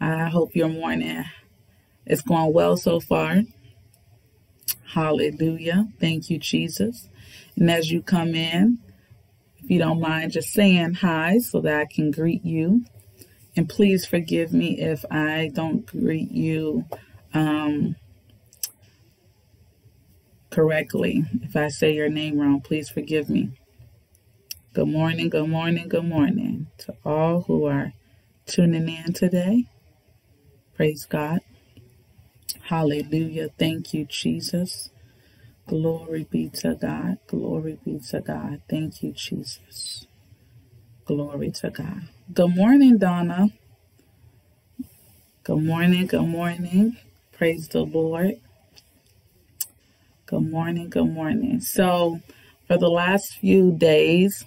I hope your morning is going well so far. Hallelujah. Thank you, Jesus. And as you come in, if you don't mind just saying hi so that I can greet you. And please forgive me if I don't greet you um, correctly. If I say your name wrong, please forgive me. Good morning, good morning, good morning to all who are tuning in today. Praise God. Hallelujah. Thank you, Jesus. Glory be to God. Glory be to God. Thank you, Jesus. Glory to God. Good morning, Donna. Good morning. Good morning. Praise the Lord. Good morning. Good morning. So, for the last few days,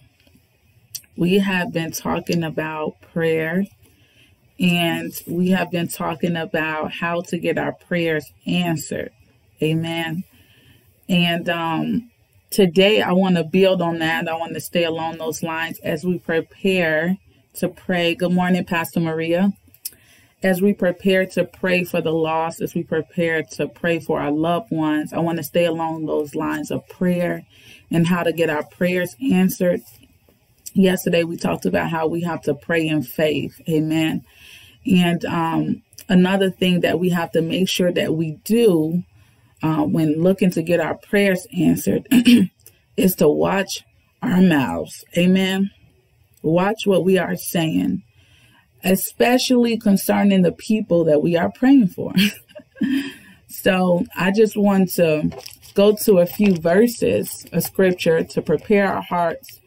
we have been talking about prayer and we have been talking about how to get our prayers answered. Amen. And um, today I want to build on that. I want to stay along those lines as we prepare to pray. Good morning, Pastor Maria. As we prepare to pray for the lost, as we prepare to pray for our loved ones, I want to stay along those lines of prayer and how to get our prayers answered. Yesterday, we talked about how we have to pray in faith. Amen. And um, another thing that we have to make sure that we do uh, when looking to get our prayers answered is to watch our mouths. Amen. Watch what we are saying, especially concerning the people that we are praying for. so I just want to go to a few verses of scripture to prepare our hearts,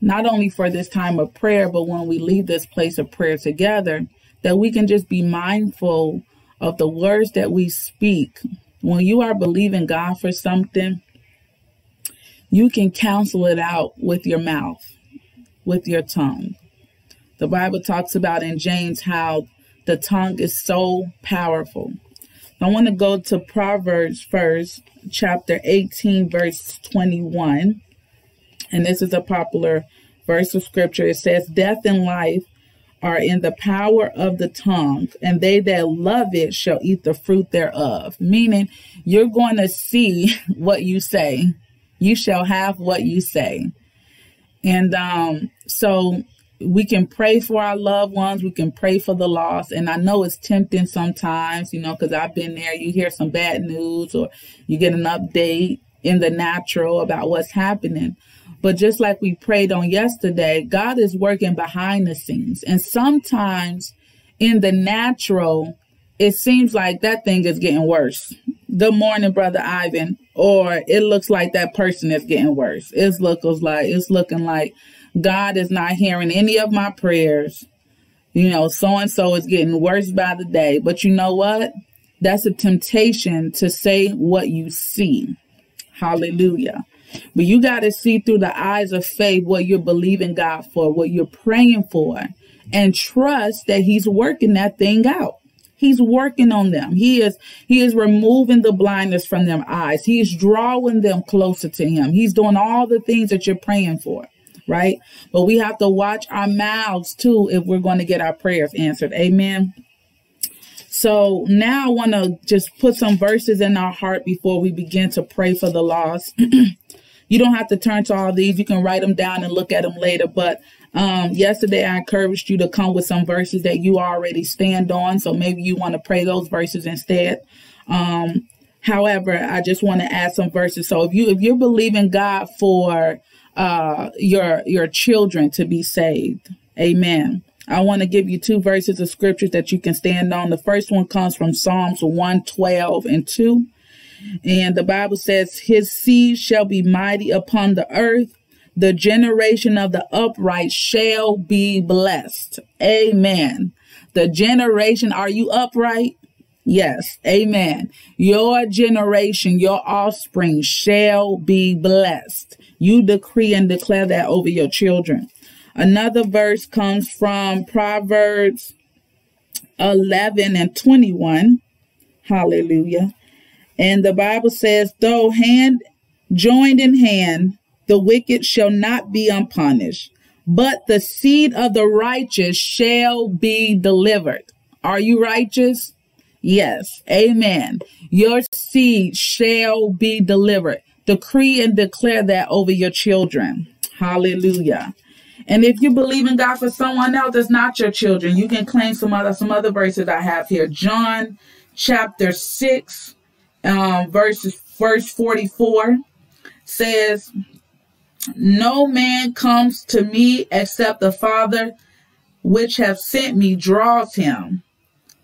not only for this time of prayer, but when we leave this place of prayer together, that we can just be mindful of the words that we speak. When you are believing God for something, you can counsel it out with your mouth, with your tongue. The Bible talks about in James how the tongue is so powerful. I want to go to Proverbs first, chapter 18, verse 21. And this is a popular verse of scripture. It says, Death and life are in the power of the tongue, and they that love it shall eat the fruit thereof. Meaning, you're going to see what you say. You shall have what you say. And um, so we can pray for our loved ones. We can pray for the lost. And I know it's tempting sometimes, you know, because I've been there. You hear some bad news or you get an update in the natural about what's happening. But just like we prayed on yesterday, God is working behind the scenes. And sometimes in the natural, it seems like that thing is getting worse. Good morning, brother Ivan. Or it looks like that person is getting worse. It's looking like it's looking like God is not hearing any of my prayers. You know, so and so is getting worse by the day. But you know what? That's a temptation to say what you see. Hallelujah. But you got to see through the eyes of faith what you're believing God for, what you're praying for, and trust that He's working that thing out. He's working on them. He is he is removing the blindness from their eyes. He is drawing them closer to him. He's doing all the things that you're praying for, right? But we have to watch our mouths too if we're going to get our prayers answered. Amen. So now I want to just put some verses in our heart before we begin to pray for the lost. You don't have to turn to all these. You can write them down and look at them later. But um, yesterday, I encouraged you to come with some verses that you already stand on. So maybe you want to pray those verses instead. Um, however, I just want to add some verses. So if you if you're believing God for uh, your your children to be saved, Amen. I want to give you two verses of scriptures that you can stand on. The first one comes from Psalms 112 and 2. And the Bible says, His seed shall be mighty upon the earth. The generation of the upright shall be blessed. Amen. The generation, are you upright? Yes. Amen. Your generation, your offspring shall be blessed. You decree and declare that over your children. Another verse comes from Proverbs 11 and 21. Hallelujah. And the Bible says, though hand joined in hand, the wicked shall not be unpunished, but the seed of the righteous shall be delivered. Are you righteous? Yes. Amen. Your seed shall be delivered. Decree and declare that over your children. Hallelujah. And if you believe in God for someone else that's not your children, you can claim some other some other verses I have here. John chapter 6, um, verses verse 44 says, No man comes to me except the Father which have sent me draws him.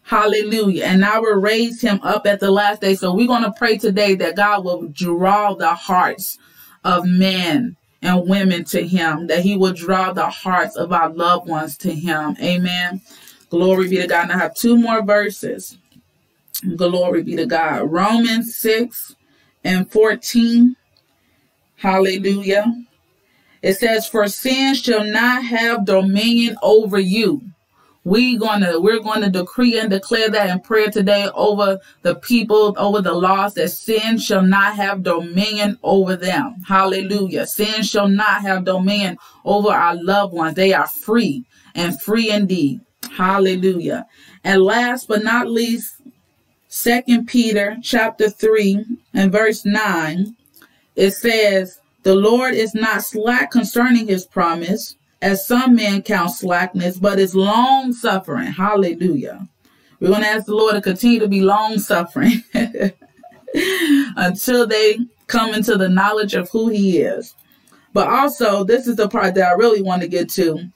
Hallelujah. And I will raise him up at the last day. So we're going to pray today that God will draw the hearts of men and women to him, that he will draw the hearts of our loved ones to him. Amen. Glory be to God. And I have two more verses. Glory be to God. Romans 6 and 14. Hallelujah. It says, For sin shall not have dominion over you. We gonna we're going to decree and declare that in prayer today over the people, over the lost, that sin shall not have dominion over them. Hallelujah. Sin shall not have dominion over our loved ones. They are free and free indeed. Hallelujah. And last but not least, Second Peter chapter 3 and verse 9, it says, The Lord is not slack concerning his promise, as some men count slackness, but is long suffering. Hallelujah. We're going to ask the Lord to continue to be long suffering until they come into the knowledge of who he is. But also, this is the part that I really want to get to.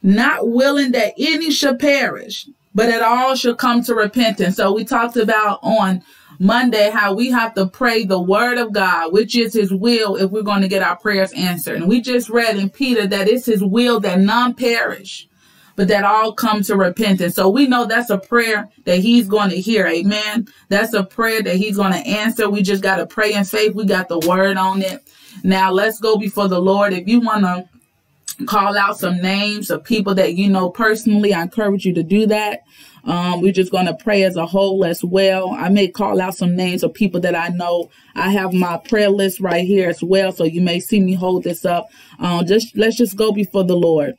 Not willing that any should perish, but it all should come to repentance. So we talked about on Monday how we have to pray the word of God, which is his will if we're going to get our prayers answered. And we just read in Peter that it's his will that none perish, but that all come to repentance. So we know that's a prayer that he's going to hear. Amen. That's a prayer that he's going to answer. We just got to pray in faith. We got the word on it. Now let's go before the Lord. If you want to call out some names of people that you know personally, I encourage you to do that. Um, we're just going to pray as a whole as well. I may call out some names of people that I know. I have my prayer list right here as well. So you may see me hold this up. Um, just let's just go before the Lord.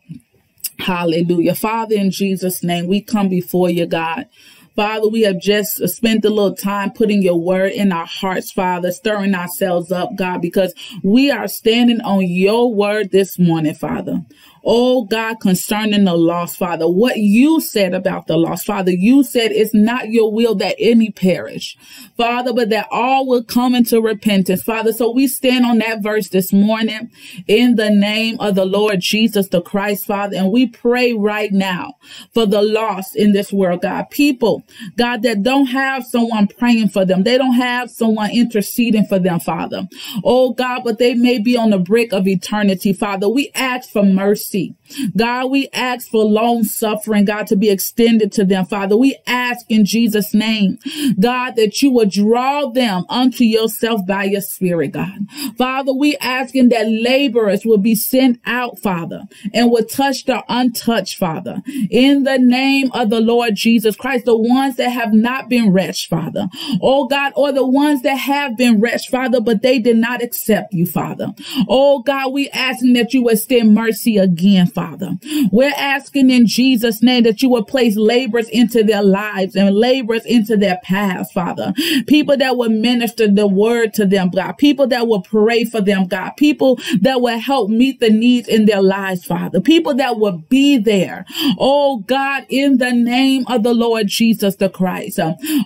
Hallelujah. Father, in Jesus' name, we come before you, God. Father, we have just spent a little time putting your word in our hearts, Father, stirring ourselves up, God, because we are standing on your word this morning, Father. Oh God, concerning the lost, Father, what you said about the lost, Father, you said it's not your will that any perish, Father, but that all will come into repentance, Father. So we stand on that verse this morning in the name of the Lord Jesus the Christ, Father, and we pray right now for the lost in this world, God. People, God, that don't have someone praying for them. They don't have someone interceding for them, Father. Oh God, but they may be on the brink of eternity, Father. We ask for mercy mercy. God, we ask for long suffering, God, to be extended to them, Father. We ask in Jesus' name, God, that you would draw them unto yourself by your spirit, God. Father, we asking that laborers will be sent out, Father, and will touch the untouched, Father. In the name of the Lord Jesus Christ, the ones that have not been wretched, Father. Oh God, or the ones that have been wretched, Father, but they did not accept you, Father. Oh God, we asking that you would extend mercy again, Father. We're asking in Jesus' name that you will place laborers into their lives and laborers into their paths, Father. People that will minister the word to them, God. People that will pray for them, God. People that will help meet the needs in their lives, Father. People that will be there. Oh God, in the name of the Lord Jesus the Christ.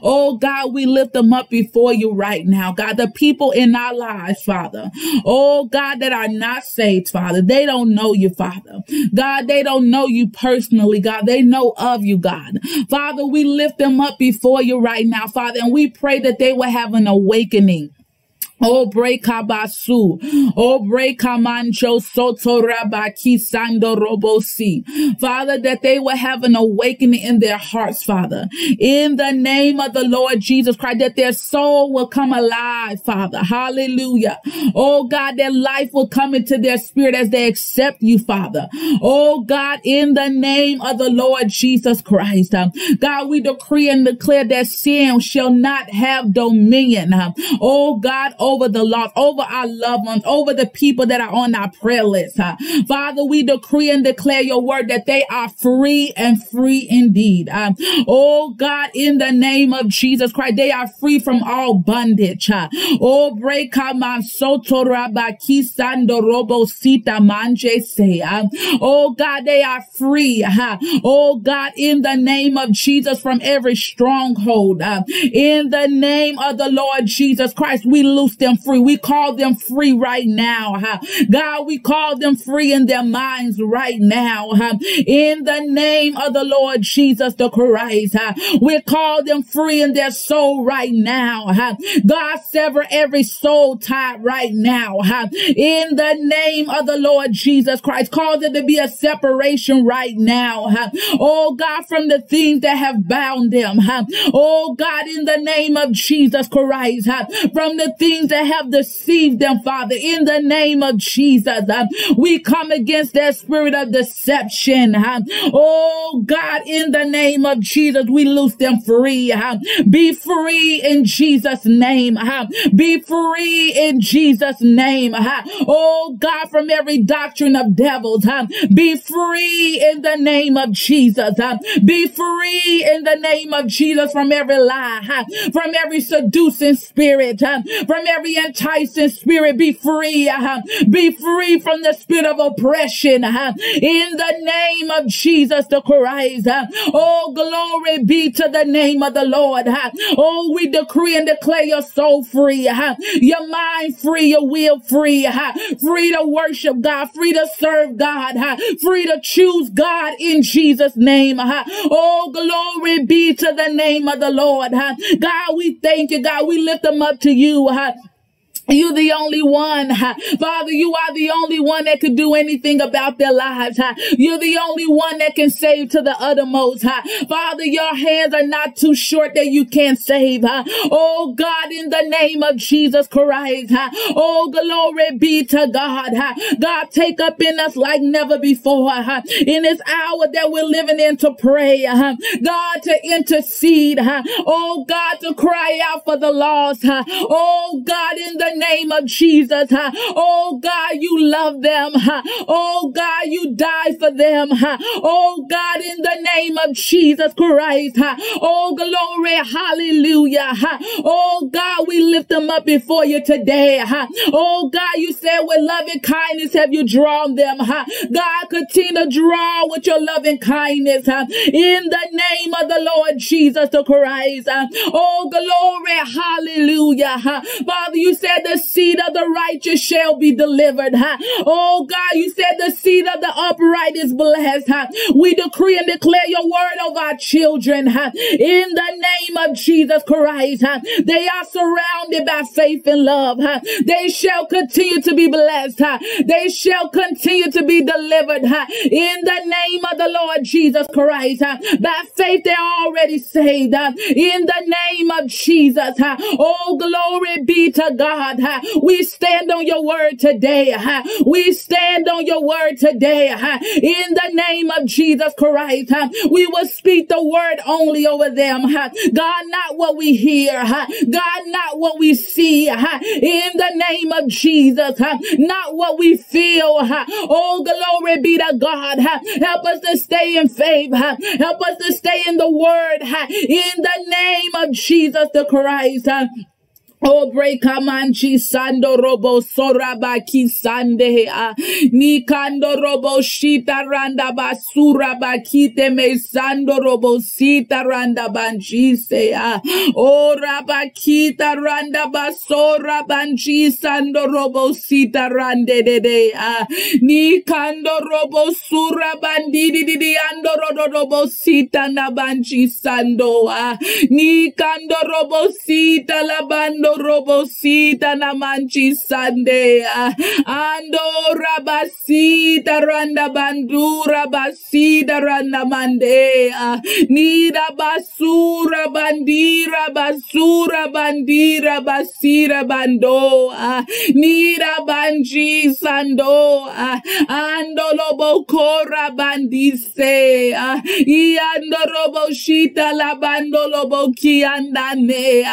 Oh God, we lift them up before you right now, God. The people in our lives, Father. Oh God, that are not saved, Father. They don't know you, Father. God, they don't know you personally, God. They know of you, God. Father, we lift them up before you right now, Father, and we pray that they will have an awakening. Oh, break kabasu. Oh, break kamancho soto rabaki sando robosi. Father, that they will have an awakening in their hearts, Father. In the name of the Lord Jesus Christ, that their soul will come alive, Father. Hallelujah. Oh, God, that life will come into their spirit as they accept you, Father. Oh, God, in the name of the Lord Jesus Christ. Um, God, we decree and declare that sin shall not have dominion. Um. Oh, God, over the lost, over our loved ones, over the people that are on our prayer list. Uh, Father, we decree and declare your word that they are free and free indeed. Uh, oh God, in the name of Jesus Christ, they are free from all bondage. Uh, oh, break soto rabakisando robo sita manje say. Uh, oh God, they are free. Uh, oh God, in the name of Jesus from every stronghold. Uh, in the name of the Lord Jesus Christ, we loose them free. We call them free right now. Uh, God, we call them free in their minds right now. Uh, in the name of the Lord Jesus the Christ, uh, we call them free in their soul right now. Uh, God, sever every soul tie right now. Uh, in the name of the Lord Jesus Christ, cause it to be a separation right now. Uh, oh God, from the things that have bound them. Uh, oh God, in the name of Jesus Christ, uh, from the things that have deceived them, Father, in the name of Jesus, uh, we come against that spirit of deception. Uh, oh God, in the name of Jesus, we loose them free. Uh, be free in Jesus' name. Be free in Jesus' name. Oh God, from every doctrine of devils, be free in the name of Jesus. Be free in the name of Jesus from every lie, from every seducing spirit, from every enticing spirit. Be free. Uh, be free from the spirit of oppression. Uh, in the name of Jesus the Christ. Uh, oh, glory be to the name of the Lord. Uh, oh, we decree and declare your soul free, uh, your mind free, your will free, uh, free to worship God, free to serve God, free to choose God in Jesus' name. Oh, glory be to the name of the Lord. God, we thank you, God. We lift them up to you. You're the only one. Father, you are the only one that could do anything about their lives. You're the only one that can save to the uttermost. Father, your hands are not too short that you can't save. Oh God, in the name of Jesus Christ. Oh, glory be to God. God, take up in us like never before. In this hour that we're living in to pray. God, to intercede. Oh God, to cry out for the lost. Oh God, in the name of Jesus. Oh God, you love them. Oh God, you die for them. Oh God, in the name of Jesus Christ. Oh glory, hallelujah. Oh God, we lift them up before you today. Oh God, you said with loving kindness have you drawn them. God, continue to draw with your loving kindness in the name of the Lord Jesus Christ. Oh glory, hallelujah. Father, you said the seed of the righteous shall be delivered. Oh God, you said the seed of the upright is blessed. We decree and declare your word over our children in the name of Jesus Christ. They are surrounded by faith and love. They shall continue to be blessed. They shall continue to be delivered in the name of the Lord Jesus Christ. By faith, they're already saved in the name of Jesus. Oh, glory be to God. We stand on your word today. We stand on your word today. In the name of Jesus Christ, we will speak the word only over them. God, not what we hear. God, not what we see. In the name of Jesus, not what we feel. Oh, glory be to God. Help us to stay in faith. Help us to stay in the word. In the name of Jesus the Christ. Oh, break manchi sando robo sorabaki sande a. Ni kando robo shita randa basura bakite me sando robo sita randa banchi se a. Oh rabakita randa basora banchi sando robo sita rande de de a. Ni kando robo sura bandidi di ando rodo robo sita na banchi sando a. Ni kando robo sita la bando ando robosita na manchi sande ando rabasita randa bandura basida randa mande nida basura bandira basura bandira basira bando nida banji sando ando lobo kora bandise la bando lobo kiandane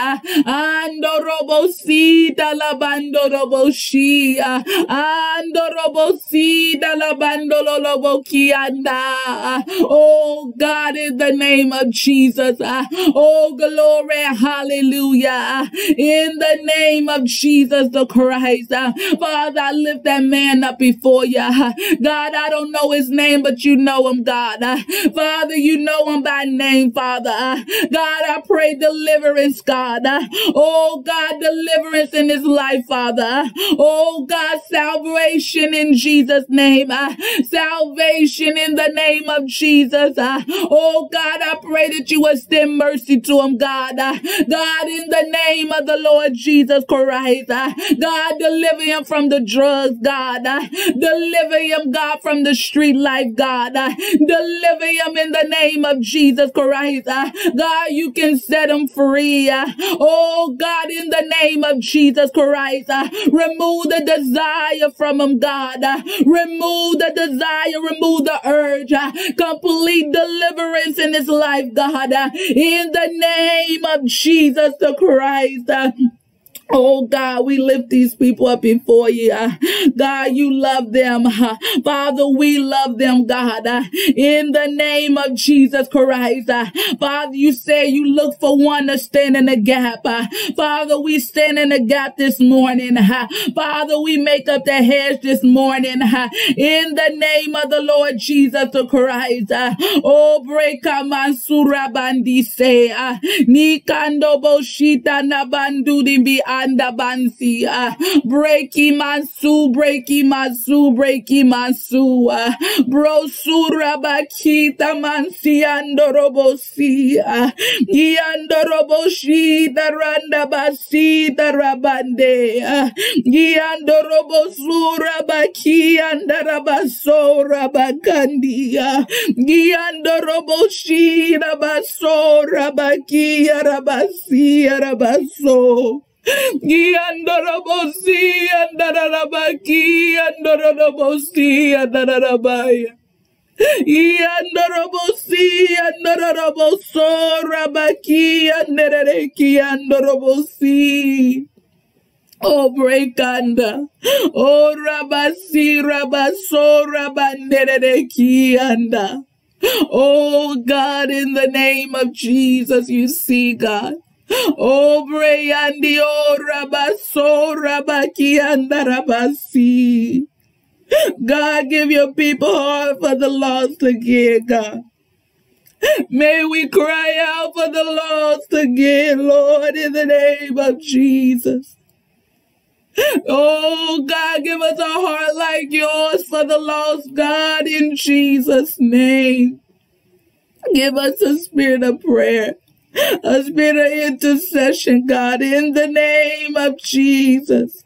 ando robo si da la bando robo shi ando robo si da la bando lo robo ki anda. Oh God, in the name of Jesus. Oh glory, hallelujah. In the name of Jesus the Christ. Father, I lift that man up before you. God, I don't know his name, but you know him, God. Father, you know him by name, Father. God, I pray deliverance, God. Oh God, deliverance in his life, Father. Oh God, salvation in Jesus' name. Uh, salvation in the name of Jesus. Uh, oh God, I pray that you extend mercy to him, God. Uh, God, in the name of the Lord Jesus Christ. God, deliver him from the drugs, God. Deliver him, God, from the street life, God. Deliver him in the name of Jesus Christ. God, you can set him free. Oh, God, in the name of Jesus Christ. Uh, remove the desire from him, God. Uh, remove the desire, remove the urge. Uh, complete deliverance in his life, God. In the name of Jesus the Christ. Oh God, we lift these people up before you. Uh, God, you love them. Uh, Father, we love them, God. Uh, in the name of Jesus Christ. Father, you say you look for one to stand in the gap. Father, we stand in the gap this morning. Father, we make up the hedge this morning. In the name of the Lord Jesus Christ. Oh, break a mansura bandi say. Nikando boshita nabandu bi anda bansi uh, breaki masu breaki masu breaki masu uh, bro surabakita mansi andorobosi uh, yandoroboshi daranda basi darabande yandorobosura baki andarabasora bakandia yandoroboshi rabasora baki arabasi arabaso Yandarabosi, Yandarabaki, Yandarabosi, Yandarabaya. Yandarabosi, Yandaraboso, Rabaki, Yandareki, Yandarabosi. Oh, breakanda. Oh, Rabasi, Rabaso, Rabandereki, Yanda. Oh, God, in the name of Jesus, you see, God. Oh, Rabaso, Rabaki, and Rabasi. God, give your people heart for the lost again, God. May we cry out for the lost again, Lord, in the name of Jesus. Oh, God, give us a heart like yours for the lost, God, in Jesus' name. Give us a spirit of prayer a spirit of intercession, God, in the name of Jesus.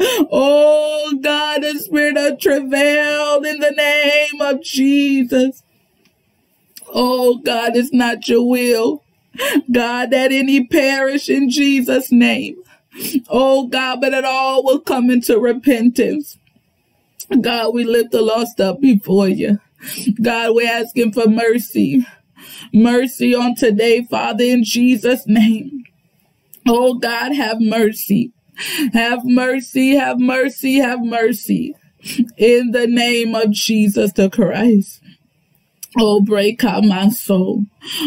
Oh God, a spirit of travail in the name of Jesus. Oh God, it's not your will. God, that any perish in Jesus' name. Oh God, but it all will come into repentance. God, we lift the lost up before you. God, we're asking for mercy mercy on today, Father, in Jesus' name. Oh God, have mercy. Have mercy, have mercy, have mercy. In the name of Jesus the Christ. Oh, break out my soul.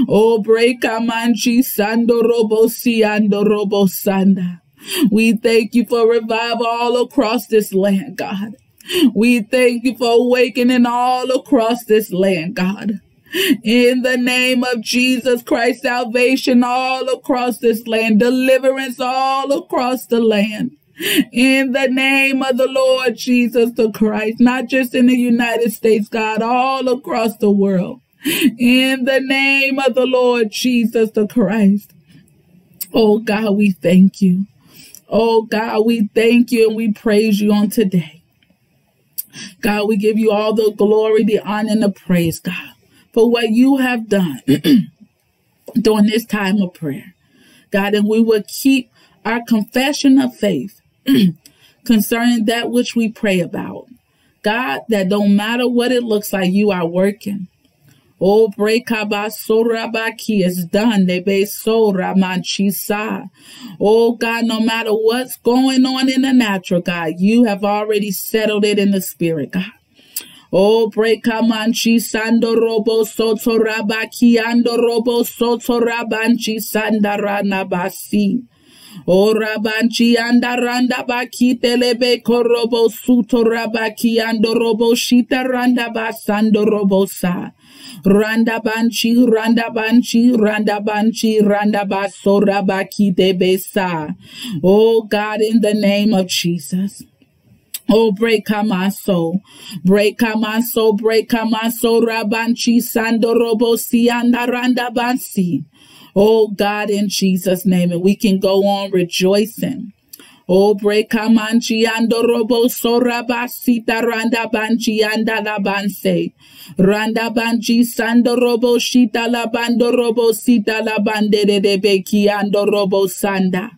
Oh, break out my sando robo si robo sanda. We thank you for revival all across this land, God. We thank you for awakening all across this land, God. In the name of Jesus Christ, salvation all across this land, deliverance all across the land. In the name of the Lord Jesus the Christ, not just in the United States, God, all across the world. In the name of the Lord Jesus the Christ. Oh God, we thank you. Oh God, we thank you and we praise you on today. God, we give you all the glory, the honor, and the praise, God for what you have done during this time of prayer. God, and we will keep our confession of faith concerning that which we pray about. God, that don't matter what it looks like, you are working. Oh, Brekabasorabaki is done. They be so Ramanchisa. Oh God, no matter what's going on in the natural, God, you have already settled it in the spirit, God. Oh, brekamanchi sando robo soto rabaki ando robo soto rabanchi sandarana basi. O rabanchi andaranda baki telebe korobo suto rabaki ando robo shita randa basando robo sa. Randa banchi, randa banchi, randa banchi, randa basora baki debesa. Oh God, in the name of Jesus. Oh, break my soul. Break my soul. Break my soul. Rabanchi Sandorobo Siandaranda Bansi. Oh God, in Jesus' name. And we can go on rejoicing. Oh, break manchi andorobo sorabasita randa banchi anda la banse. Randa banchi sandorobo shita la bandorobo sita la bandere de beki andorobo sanda.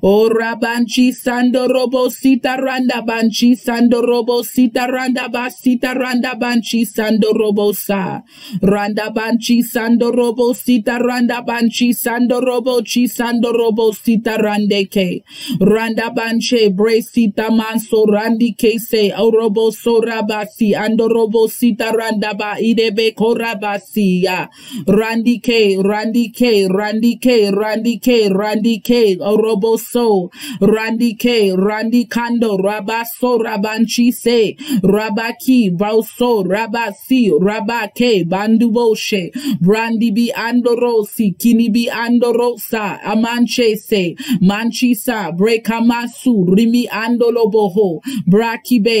O rabanchi sando robo sita randa banchi sando robo sita randa basita randa banchi sando robo sa. Randa banchi sando robo sita randa banchi sando robo chi sando robo sita rande ke. Randa banche bre sita manso randi ke se o robo so rabasi ando robo sita randa ba idebe korabasi ya. Randi ke, randi ke, randi ke, randi ke, randi ke, o robo so Randi K Randi Kando Rabaso Rabanchi Se Rabaki Bauso Rabasi Rabake Banduboshe Brandi Bi Andorosi Kini Bi Andorosa Amanche Se Manchisa Brekamasu Rimi Andoloboho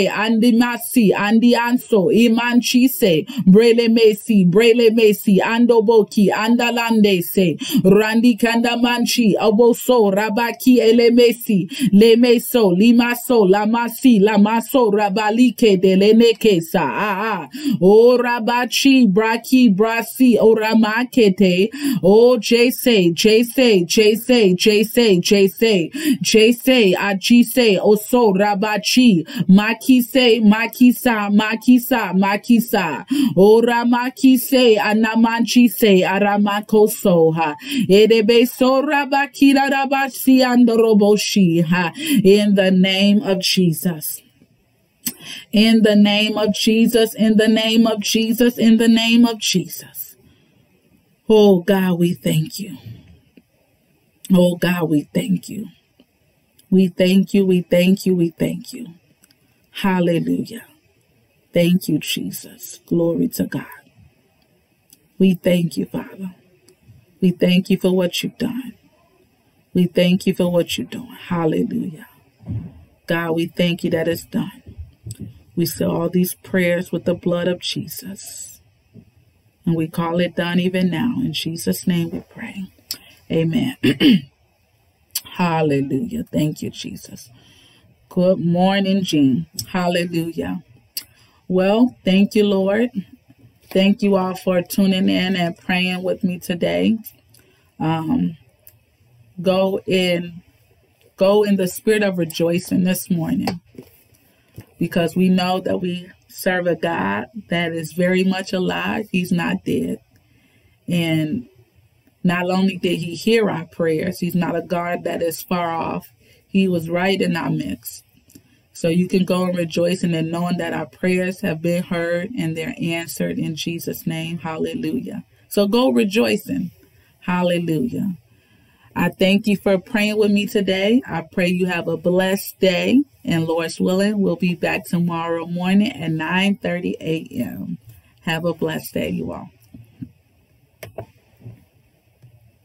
Andi Masi Andi Anso Imanchise Brele Mesi Brele Mesi Andoboki Andalande Se Randi manchi Aboso Rabaki Ele mesi, le meso, limaso, la masi, la maso, rabalike de leneke sa, ah, ah. O rabachi, braki, brasi, o ramakete, o jese, jese, jese, jese, jese, jese, achise, oso, rabachi, makise, makisa, makisa, makisa, o ramakise, anamanchise, aramakoso, ha, edebe so rabakira rabasi in the name of Jesus. In the name of Jesus, in the name of Jesus, in the name of Jesus. Oh God, we thank you. Oh God, we thank you. We thank you, we thank you, we thank you. Hallelujah. Thank you, Jesus. Glory to God. We thank you, Father. We thank you for what you've done. We thank you for what you're doing. Hallelujah. God, we thank you that it's done. We say all these prayers with the blood of Jesus. And we call it done even now. In Jesus' name we pray. Amen. Hallelujah. Thank you, Jesus. Good morning, Jean. Hallelujah. Well, thank you, Lord. Thank you all for tuning in and praying with me today. Um, go in go in the spirit of rejoicing this morning because we know that we serve a God that is very much alive. He's not dead. And not only did he hear our prayers, he's not a God that is far off. He was right in our midst. So you can go and rejoicing and knowing that our prayers have been heard and they're answered in Jesus' name. Hallelujah. So go rejoicing. Hallelujah. I thank you for praying with me today. I pray you have a blessed day. And Lord's willing, we'll be back tomorrow morning at 9 30 a.m. Have a blessed day, you all.